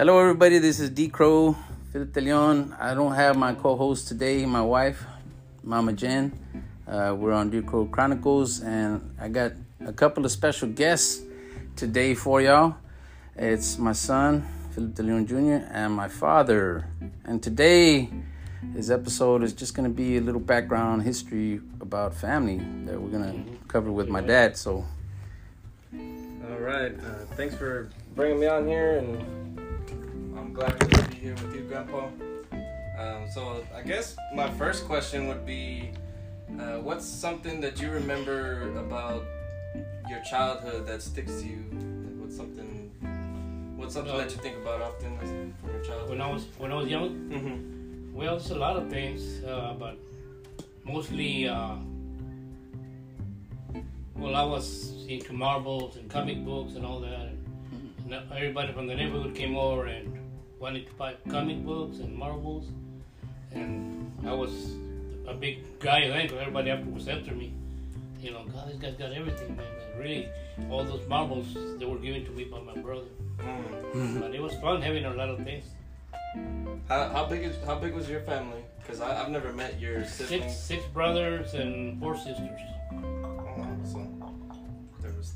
Hello, everybody. This is D Crow, Phillip De Leon. I don't have my co host today, my wife, Mama Jen. Uh, we're on D Crow Chronicles, and I got a couple of special guests today for y'all. It's my son, Phillip De Leon Jr., and my father. And today, this episode is just going to be a little background history about family that we're going to cover with my dad. So, All right. Uh, thanks for bringing me on here, and glad to be here with you, Grandpa. Um, so I guess my first question would be, uh, what's something that you remember about your childhood that sticks to you? What's something? What's something that you think about often from your childhood? When I was when I was young, hmm well, it's a lot of things, uh, but mostly, uh, well, I was into marbles and comic books and all that. And everybody from the neighborhood came over and wanted to buy comic books and marbles, and I was a big guy then. 'cause everybody after was after me. You know, God, this guy's got everything, man. And really, all those marbles they were given to me by my brother. Mm. But it was fun having a lot of things. How, how big is how big was your family? Because I've never met your siblings. Six six brothers and four sisters. Oh, so there was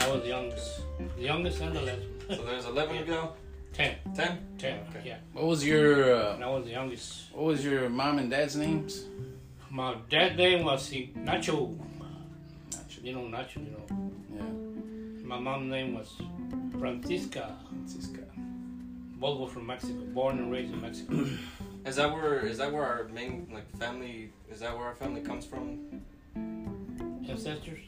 I was the youngest. The youngest and the last. so there's eleven to go. Ten. Ten. Ten, Okay. yeah. what was your uh, And I was the youngest. what was your mom and dad's names? My dad's name was he, Nacho. You know Nacho, you know. Yeah, My mom's name was Francisca. Francisca. Both were from Mexico. Born and raised in Mexico. Is that where is that where our main like family is that where our family comes from? Ancestors?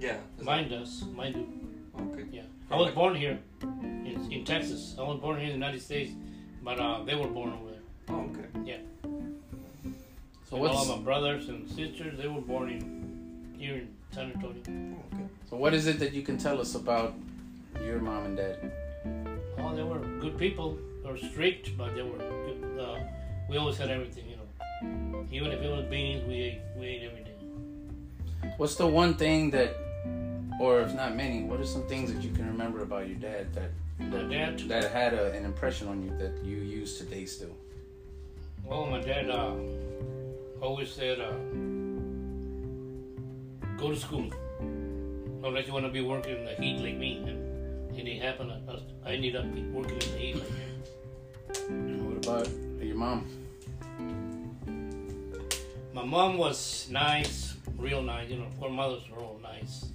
Yeah. is Mine does. Mine do. That- okay. Yeah. I was born here in, in Texas. I was born here in the United States, but uh, they were born over there. Oh, okay. Yeah. So And all what's my brothers and sisters, they were born in here in San Antonio. Oh, okay. so what is it that you can tell us about your mom and dad? Oh, they were good people. They were strict, but they were good. Uh, we always had everything, you know. Even if it was beans, we ate. We ate everything. What's the one thing that, or if not many, what are some things that you can remember about your dad that My dad, that had a, an impression on you that you use today still? well, my dad uh, always said, uh, "Go to school, unless you want to be working in the heat like me." And it didn't happen. I, I ended up working in the heat like him. What about your mom? My mom was nice, real nice. You know, poor mothers were all nice.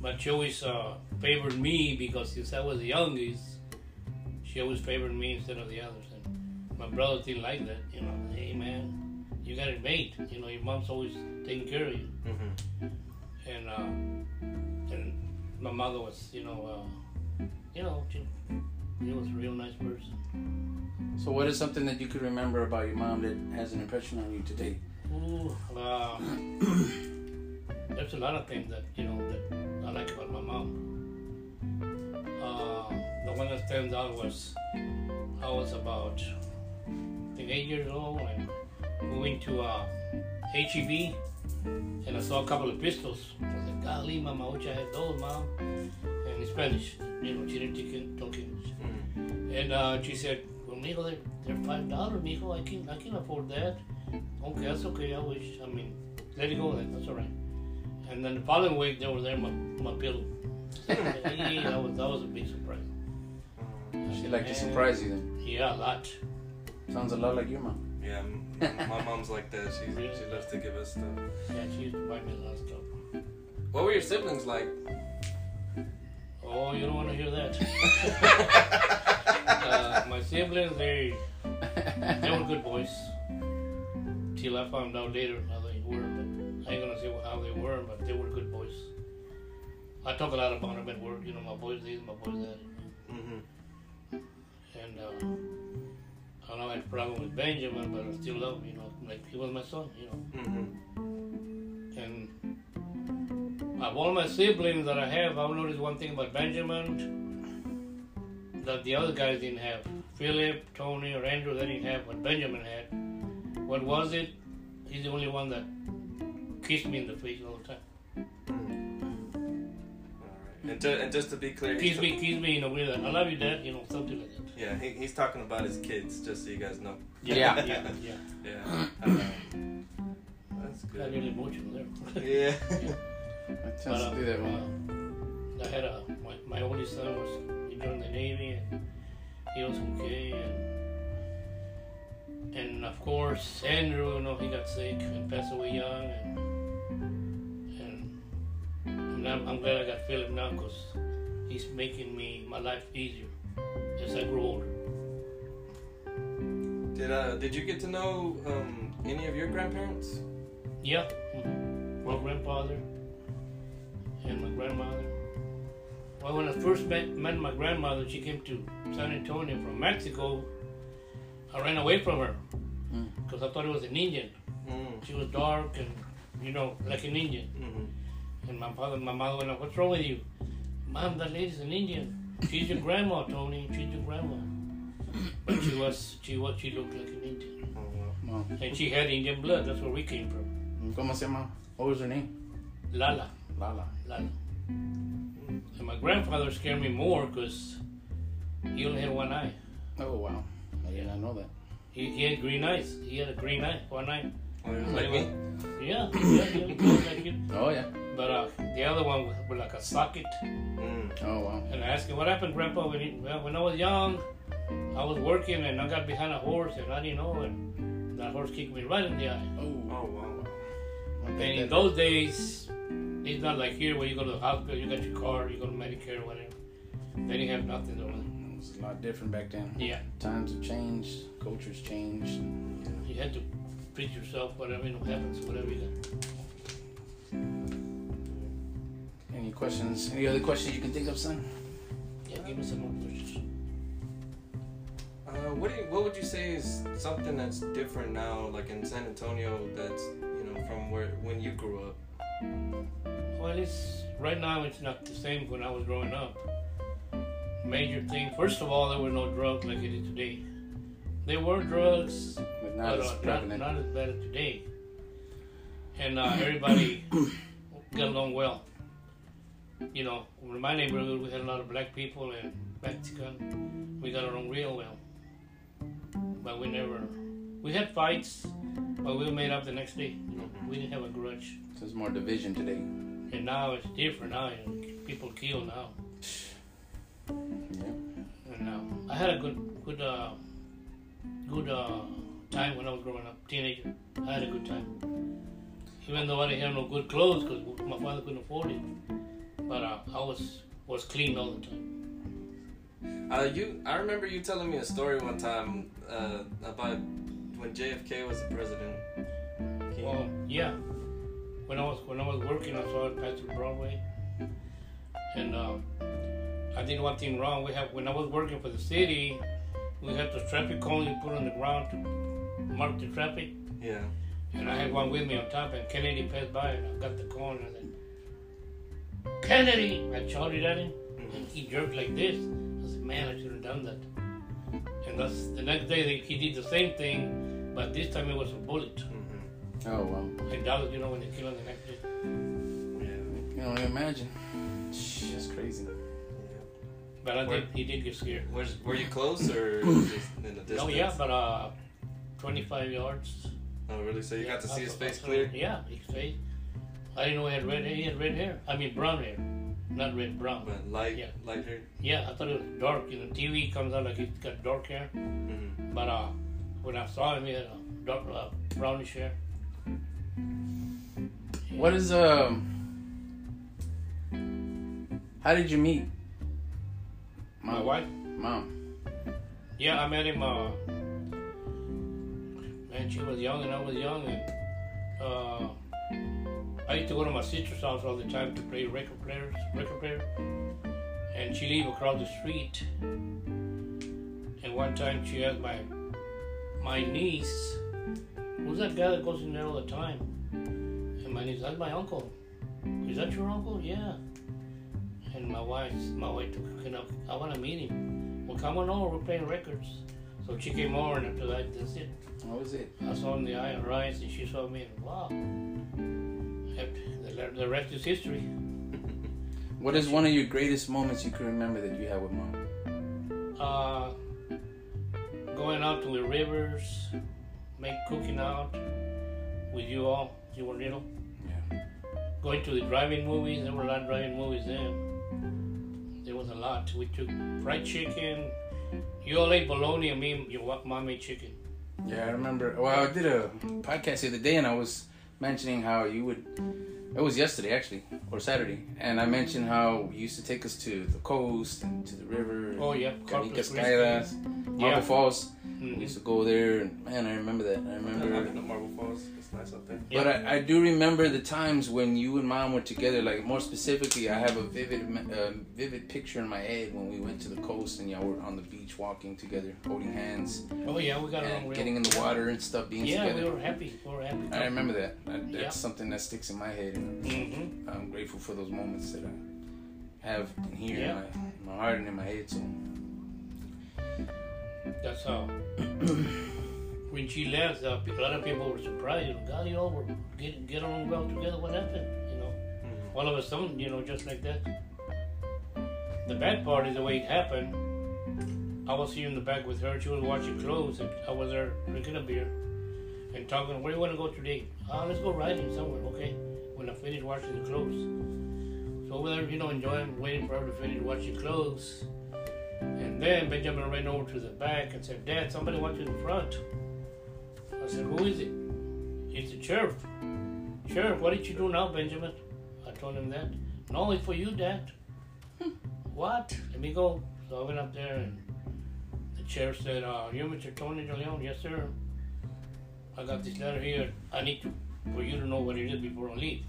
But she always uh, favored me because since I was the youngest, she always favored me instead of the others. And my brother didn't like that. You know, hey man, you got it made. You know, your mom's always taking care of you. Mhm. And uh, and my mother was, you know, uh, you know, she, she was a real nice person. So what is something that you could remember about your mom that has an impression on you today? Ooh, uh, there's a lot of things that you know that I like about my mom. Uh, the one that stands out was I was about I think eight years old and went to uh, HEB and I saw a couple of pistols. I was like, golly, mama, I wish I had those, mom. And in Spanish, you know, she didn't take- talk English. And uh, she said, "Well, mijo, they're, they're five dollars, mijo. I can I can afford that. Okay, that's okay. I wish. I mean, let it go then. That's all right." And then the following week, they were there my my pillow. hey, that was that was a big surprise. She like to surprise you then. Yeah, a lot. Sounds a lot like your mom. Yeah, my mom's like that. She she loves to give us stuff. Yeah, she used to buy me a lot of stuff. What were your siblings like? Oh, you don't want to hear that. uh, my siblings, they they were good boys. Till I found out later how they were, but I ain't gonna say how they were, but they were good boys. I talk a lot about them at work. You know, my boys this, my boys that, Mhm. and uh, I know I had a problem with Benjamin, but I still love him. You know, like he was my son. You know, Mhm. and of all my siblings that I have, I've noticed one thing about Benjamin that the other guys didn't have. Phillip, Tony, or Andrew, they didn't have what Benjamin had. What was it? He's the only one that kissed me in the face all the time. All right. And, ju- and just to be clear, he's Kiss ta- me, kiss me in a way that I love you, Dad. You know, something like that. yeah, he, he's talking about his kids, just so you guys know. Yeah. yeah, yeah. Yeah. Um, that's Got good. really emotional there. Yeah. I But, tend uh, to do that one. uh, I had a my, my oldest son was he joined the Navy and he was okay and and of course Andrew, you know, he got sick and passed away young and and, and I'm, I'm glad I got Phillip now because he's making me my life easier as I grow older. Did uh did you get to know um any of your grandparents? Yeah, hmm my grandfather and my grandmother. Well, when I first met, met my grandmother, she came to San Antonio from Mexico. I ran away from her Mm. because I thought it was an Indian. Mm. She was dark and, you know, like an Indian. Mm-hmm. And my father, my mother went, "What's wrong with you, Mom? That lady's an Indian. She's your grandma, Tony. She's your grandma." But she was, she was, she looked like an Indian, Oh. Wow. and she had Indian blood. That's where we came from. ¿Cómo se llama? What was her name? Lala. Lala. Lala. And my grandfather scared me more because he only had one eye. Oh wow. I did not know that. He, he had green eyes. He had a green eye, one eye. Oh, he was like me. Yeah, yeah, he was like you. Oh yeah. But uh, the other one was, was like a socket. Mm. Oh wow. And I asked him, what happened, Grandpa? When, he, well, when I was young, I was working and I got behind a horse and I didn't know and that horse kicked me right in the eye. Oh. Oh wow. And in those days, it's not like here where you go to the hospital, you got your car, you go to Medicare or whatever. They didn't have nothing over there. It was a lot different back then. Yeah. Times have changed. Cultures changed. You had to treat yourself, whatever you know happens, whatever you got. Any questions? Any other questions you can think of, son? Yeah, give me some more questions. Uh, what do you, what would you say is something that's different now, like in San Antonio, that's you know from where when you grew up? Well, it's right now. It's not the same when I was growing up. Major thing. First of all, there were no drugs like it is today. There were drugs, But not but as uh, not, prevalent. not as bad as today. And uh, everybody got along well. You know, in my neighborhood, we had a lot of black people and Mexican. We got along real well. But we never. We had fights, but we made up the next day. You know, we didn't have a grudge. There's more division today. And now it's different. Now people kill now. Yeah. And uh, I had a good, good, uh, good uh, time when I was growing up, teenager. I had a good time. Even though I didn't have no good clothes because my father couldn't afford it, but uh, I was was clean all the time. Uh, you, I remember you telling me a story one time uh, about when JFK was the president. Well, yeah. When I was when I was working, I saw it pass through Broadway, and uh, I did one thing wrong. We have when I was working for the city, we had the traffic cone you put on the ground to mark the traffic. yeah. And I had one with me on top, and Kennedy passed by, and I got the cone, and I said, Kennedy! I shouted at him, and he jerked like this. I said, man, I should have done that. And that's the next day they, he did the same thing, but this time it was a bullet. hmm Oh wow. Like Dallas, you know, when they kill him the next day. Yeah. You don't even imagine. Shh, That's crazy. But I Where- did, he did get scared. Was, were you close or just in the distance? Oh yeah, but uh, 25 yards. Oh really? So you got to see his face also- clear? Yeah, his face. I didn't know he had red hair. He had red hair. I mean brown hair, not red, brown. But light, Yeah. light hair. Yeah, I thought it was dark. You know, TV comes out like he's got dark hair, hmm but uh, when I saw him, he had a dark uh, brownish hair. What is um? How did you meet? My wife? Mom. Yeah, I met him. Uh, man, she was young and I was young, and uh, I used to go to my sister's house all the time to play record players, record player, and she lived across the street. And one time she asked my my niece, "Who's that guy that goes in there all the time?" And my niece, "That's my uncle." Is that your uncle? Yeah. And my wife, my wife took you know, I want to meet him. Well, come on over. We're playing records. So she came over, and after that, that's it. What was it? I saw in the eye her eyes, and she saw me, and wow. After- The, the rest is history. What is one of your greatest moments you can remember that you had with mom? Uh, going out to the rivers, make cooking out with you all. You were little. Yeah. Going to the driving movies. There were a lot of driving movies then. Was a lot. We took fried chicken. You all ate bologna, and me, your mom ate chicken. Yeah, I remember. Well, I did a podcast the other day, and I was mentioning how you would. It was yesterday, actually, or Saturday, and I mentioned how you used to take us to the coast and to the river. Oh yeah, Canicas Caídas, Marble Yeah. Falls. Mhm. We used to go there, and man, I remember that. I I've remember. been to Marble Falls. It's nice out there. But I, I do remember the times when you and mom were together. Like more specifically, I have a vivid, uh, vivid picture in my head when we went to the coast and y'all were on the beach walking together, holding hands, Oh yeah, we got along and real. getting in the water and stuff, being Yeah, we were happy. We were happy. I remember that. I, that's Yeah. something that sticks in my head. And hmm I'm grateful for those moments that I have in here Yeah. in, my, in my heart and in my head. So That's how. when she left, uh, a lot of people were surprised. Know, God, you all were get get along well together. What happened? You know, Mhm. all of a sudden, you know, just like that. The bad part is the way it happened. I was here in the back with her. She was watching clothes, and I was there drinking a beer and talking. Where do you want to go today? Ah, let's go riding somewhere. Okay. When I finish washing the clothes, so over there, you know, enjoying waiting for her to finish washing clothes. And then Benjamin ran over to the back and said, Dad, somebody wants you in the front. I said, Who is it? It's the sheriff. Sheriff, what did you do now, Benjamin? I told him that. No, it's for you, Dad. what? Let me go. So I went up there and the sheriff said, uh, You Mr. Tony De Leon? Yes, sir. I got this letter here. I need to, for you to know what it is before I leave.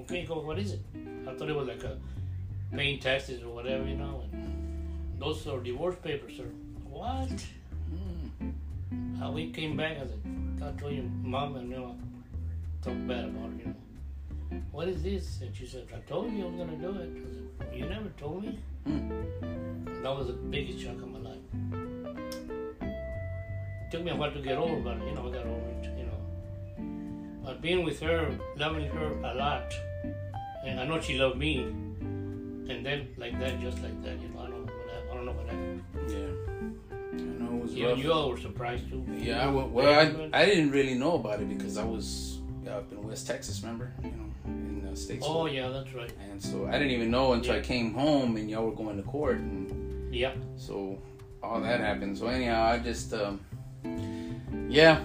Okay, go, what is it? I thought it was like a paying taxes or whatever, you know. And those are divorce papers, sir. What? Uh, we came back. I said, I told your mom and you know, talk bad about it, you know. What is this? And she said, I told you I was gonna do it. I said, you never told me. That was the biggest shock of my life. It took me a while to get over, but you know, I got over it, you know. But being with her, loving her a lot, and I know she loved me, and then like that, just like that, you know, You, you all were surprised too. Yeah, I, wa- well, I, I didn't really know about it because I was up in West Texas, remember? You know, in the States. Oh yeah, that's right. And so I didn't even know until I came home and y'all were going to court. And Yeah. so all that happened. So anyhow, I just, um, yeah.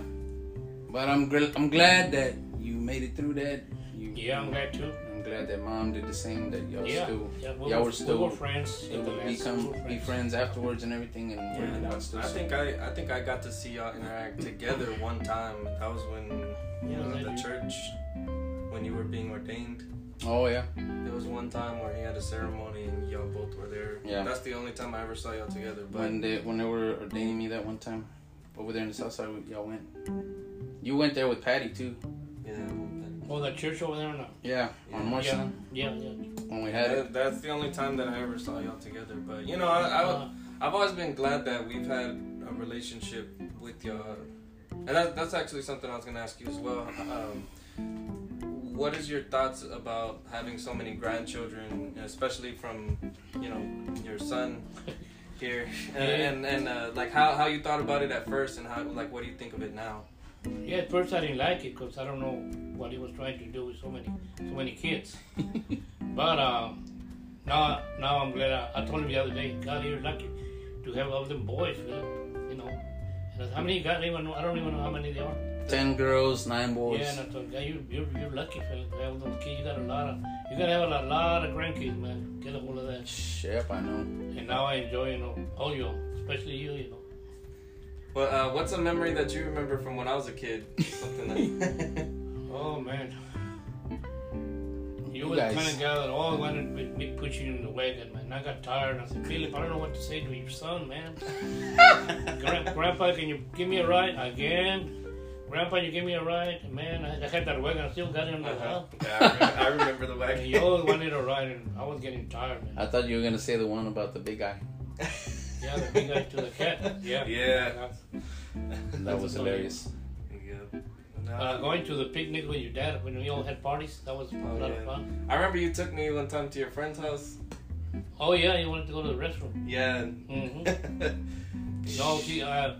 But I'm, gr- I'm glad that you made it through that. You, Yeah, I'm glad too. I'm glad that mom did the same, that y'all Yeah. still Yeah, we, Y'all were, were still we were friends. in able the to last- become we were be friends afterwards and everything and work it out still. I think I, I think I got to see y'all interact together one time. That was when you uh, know, the church when you were being ordained. Oh yeah. There was one time where he had a ceremony and y'all both were there. Yeah. That's the only time I ever saw y'all together. But When they when they were ordaining me that one time, over there in the south side, y'all went. You went there with Patty too. yeah, Oh, that church over there or not? Yeah, on Yeah. Marshall Yeah, yeah. when we had it. that, that's the only time that I ever saw y'all together. But you know, I, I, Uh, I've always been glad that we've had a relationship with y'all, and that, that's actually something I was gonna ask you as well. Um, what is your thoughts about having so many grandchildren, especially from you know your son here, and and, and uh, like how, how you thought about it at first, and how like what do you think of it now? yeah, at first I didn't like it because I don't know what he was trying to do with so many, so many kids. but um, now, now I'm glad. I, I told him the other day, God, you're lucky to have all them boys, Phillip. You know, and I said, how many you got? I even. I don't even know how many there are. Ten girls, nine boys. Yeah, and I told God, you, you're, you're lucky, Phillip. To have those kids. You got a lot of, you gotta have a lot, lot of grandkids, man. Get a hold of that. Yep, I know. And now I enjoy, you know, all you, especially you, you know. Well, uh, what's a memory that you remember from when I was a kid? Something like. Oh man. You You were the kind of guy that always wanted me me to put you in the wagon, man. I got tired. I said, Phillip, I don't know what to say to your son, man. Gran- Grandpa, can you give me a ride again? Grandpa, you give me a ride, man. I, I had that wagon. I still got it in the Uh-huh. house. Yeah, I remember, I remember the wagon. you always wanted a ride, and I was getting tired, man. I thought you were gonna say the one about the big guy. Yeah, the big guy to the cat. Yeah. Yeah. That was hilarious. Yeah. No. Uh, going to the picnic with your dad when we all had parties. That was a Oh, lot yeah. of fun. I remember you took me one time to your friend's house. Oh yeah, you wanted to go to the restroom. Yeah. Mm-hmm. no, he uh,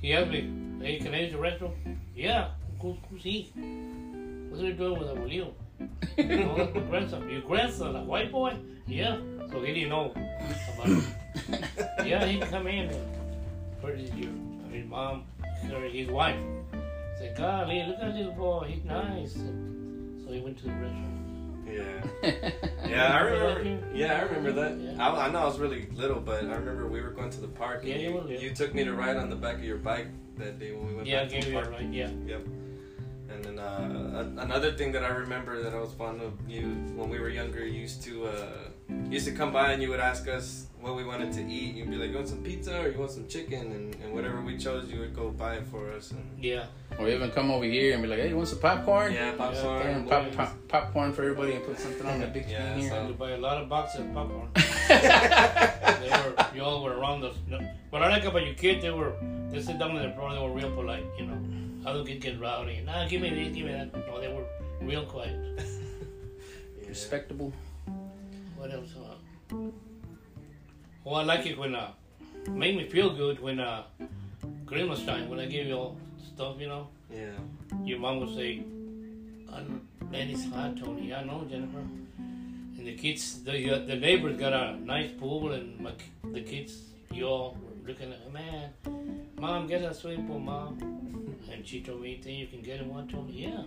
he asked me, "Hey, can I use the restroom?" Yeah. Who's, who's he? What's he doing with Abuelito? no, that's my grandson. Your grandson, a white boy? Yeah. So he didn't know about it. yeah, he come in. And where did your his mom, or his wife? Said, "Golly, look at little boy. He's nice." And so he went to the restroom. Yeah. Yeah, I remember. Yeah, I remember that. Yeah. I, I know I was really little, but I remember we were going to the park. Yeah, and you little. you took me to ride on the back of your bike that day when we went Yeah, back to gave the park. right. Yeah. Yep. And then uh, a- another thing that I remember that I was fond of you when we were younger, you used to uh, used to come by and you would ask us what we wanted to eat. You'd be like, "You want some pizza or you want some chicken?" And, and whatever we chose, you would go buy it for us. And Yeah. Or even come over here and be like, hey, you want some popcorn? yeah, popcorn. Yeah, And pop, pop, popcorn for everybody and put something on the big Yeah, screen here. so- to buy a lot of boxes of popcorn. they were, you all were around us. No, what I like about your kids, they were, they sit down in the floor, they were real polite, you know. Other kids get rowdy. Nah, give me this, give me that. No, they were real quiet. Yeah. Respectable. What else? Uh, well, I like it when, uh, make me feel good when, uh, Christmas time, when I give you all stuff, you know. Yeah. Your mom would say, "I'm- man, it's hot, Tony. I know, Jennifer. And the kids, the uh, the neighbors got a nice pool, and my, the kids, you all were looking at, man, mom, get a swimming pool, mom. And she told me, think you can get it one, Tony? Yeah.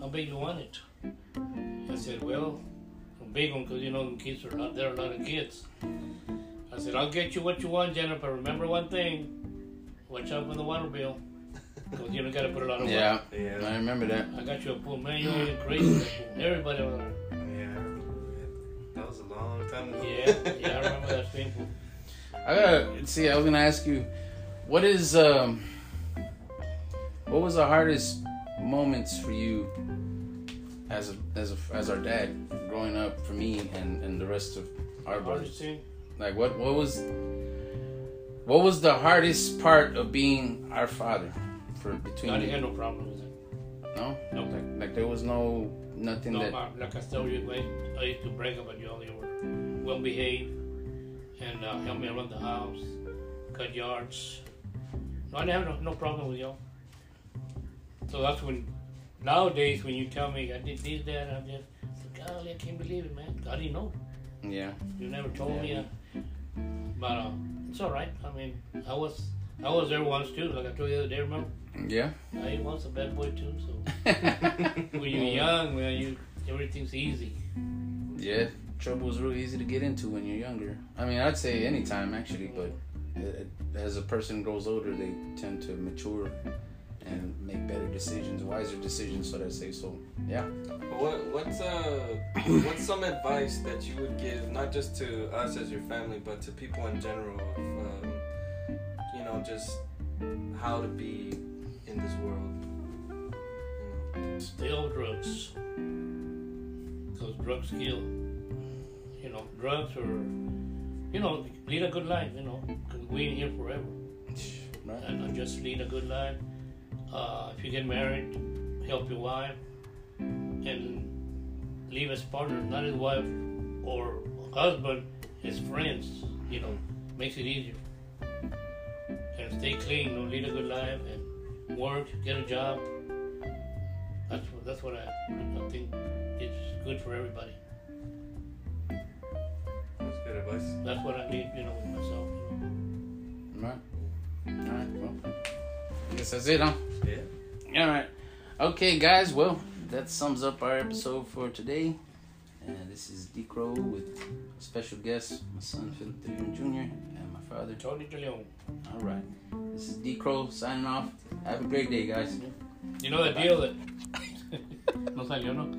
How big you want it? I said, well, a big one, because you know, the kids are not, there are a lot of kids. I said, I'll get you what you want, Jennifer. Remember one thing, watch out for the water bill. Because you don't got to put a lot of water. Yeah, Yeah. I remember that. I got you a pool, man. You're crazy. with that pool. Everybody over there. Yeah. That was a long time ago. Yeah, yeah, I remember that swimming pool. I gotta see. I was gonna ask you, what is um, what was the hardest moments for you as a, as a, as our dad growing up for me and, and the rest of our brothers? Like what what was what was the hardest part of being our father for between I didn't have no problem with it. no Nope. like, like there was no nothing No, that ma- like I told you, I, I used to brag about you all. You were well behaved and uh, help me around the house, cut yards. No, I didn't have no, no problem with y'all. So that's when, nowadays, when you tell me I did this, that, I did, golly, I can't believe it, man. I didn't know. yeah You never told me. Uh, but uh, it's all right. I mean, I was I was there once too. Like I told you the other day, remember? yeah I was a bad boy too. So when you're young, man, you everything's easy. yeah trouble is really easy to get into when you're younger. I mean I'd say anytime actually, but it, as a person grows older, they tend to mature and make better decisions, wiser decisions, so to say. So yeah. What what's uh what's some advice that you would give not just to us as your family but to people in general of um, you know just how to be in this world you know Stay off drugs. Because drugs kill. You know, drugs or, you know, lead a good life, you know, because we ain't here forever. Right. and uh, just lead a good life. Uh, if you get married, help your wife and leave as partner, not his wife or husband, his friends. You know, makes it easier. And stay clean, you know, lead a good life and work, get a job. That's what that's what I, I think it's good for everybody. that's good advice That's what I need, you know, with myself. You know. Right. All right. Well, I guess that's it, huh? Yeah All right. Okay, guys. Well, that sums up our episode for today. And this is D Crow with special guest, my son Phillip De Leon Jr. and my father. Tony De Leon. All right. This is D Crow signing off. Have a great day, guys. You know the deal that no salió, no.